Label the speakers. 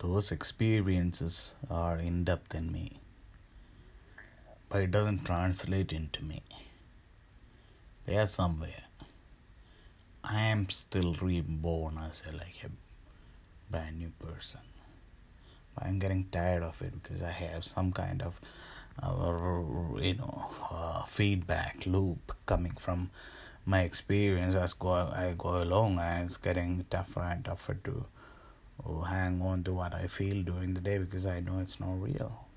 Speaker 1: those experiences are in depth in me, but it doesn't translate into me. They are somewhere. I am still reborn as a like a brand new person. But I'm getting tired of it because I have some kind of uh, you know uh, feedback loop coming from my experience as go I go along and it's getting tougher and tougher to hang on to what I feel during the day because I know it's not real.